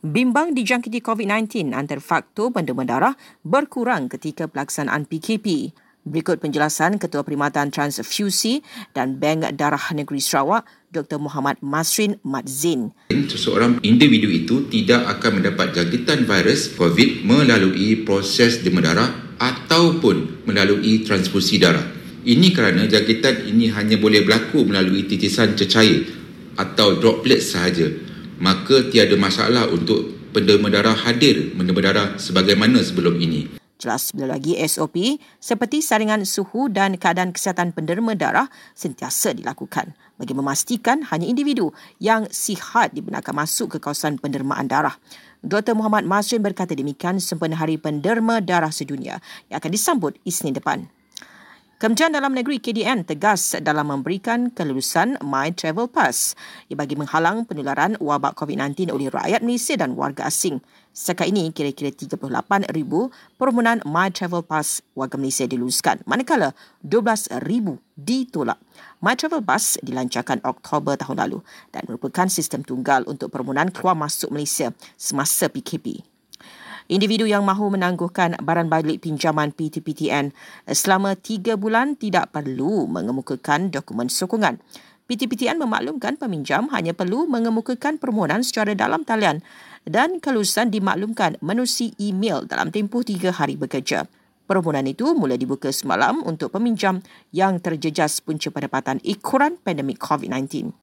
Bimbang dijangkiti COVID-19 antara faktor pendema darah berkurang ketika pelaksanaan PKP. Berikut penjelasan Ketua Perkhidmatan Transfusi dan Bank Darah Negeri Sarawak, Dr. Muhammad Masrin Madzin. Seseorang individu itu tidak akan mendapat jangkitan virus COVID melalui proses demam darah ataupun melalui transfusi darah. Ini kerana jangkitan ini hanya boleh berlaku melalui titisan cecair atau droplet sahaja maka tiada masalah untuk penderma darah hadir menderma darah sebagaimana sebelum ini. Jelas bila lagi SOP seperti saringan suhu dan keadaan kesihatan penderma darah sentiasa dilakukan bagi memastikan hanya individu yang sihat dibenarkan masuk ke kawasan pendermaan darah. Dr. Muhammad Masrin berkata demikian sempena Hari Penderma Darah Sedunia yang akan disambut Isnin depan. Kementerian Dalam Negeri KDN tegas dalam memberikan kelulusan My Travel Pass bagi menghalang penularan wabak COVID-19 oleh rakyat Malaysia dan warga asing. Setakat ini, kira-kira 38,000 permohonan My Travel Pass warga Malaysia diluluskan, manakala 12,000 ditolak. My Travel Pass dilancarkan Oktober tahun lalu dan merupakan sistem tunggal untuk permohonan keluar masuk Malaysia semasa PKP. Individu yang mahu menangguhkan baran balik pinjaman PTPTN selama tiga bulan tidak perlu mengemukakan dokumen sokongan. PTPTN memaklumkan peminjam hanya perlu mengemukakan permohonan secara dalam talian dan kelulusan dimaklumkan menerusi email dalam tempoh tiga hari bekerja. Permohonan itu mula dibuka semalam untuk peminjam yang terjejas punca pendapatan ikuran pandemik COVID-19.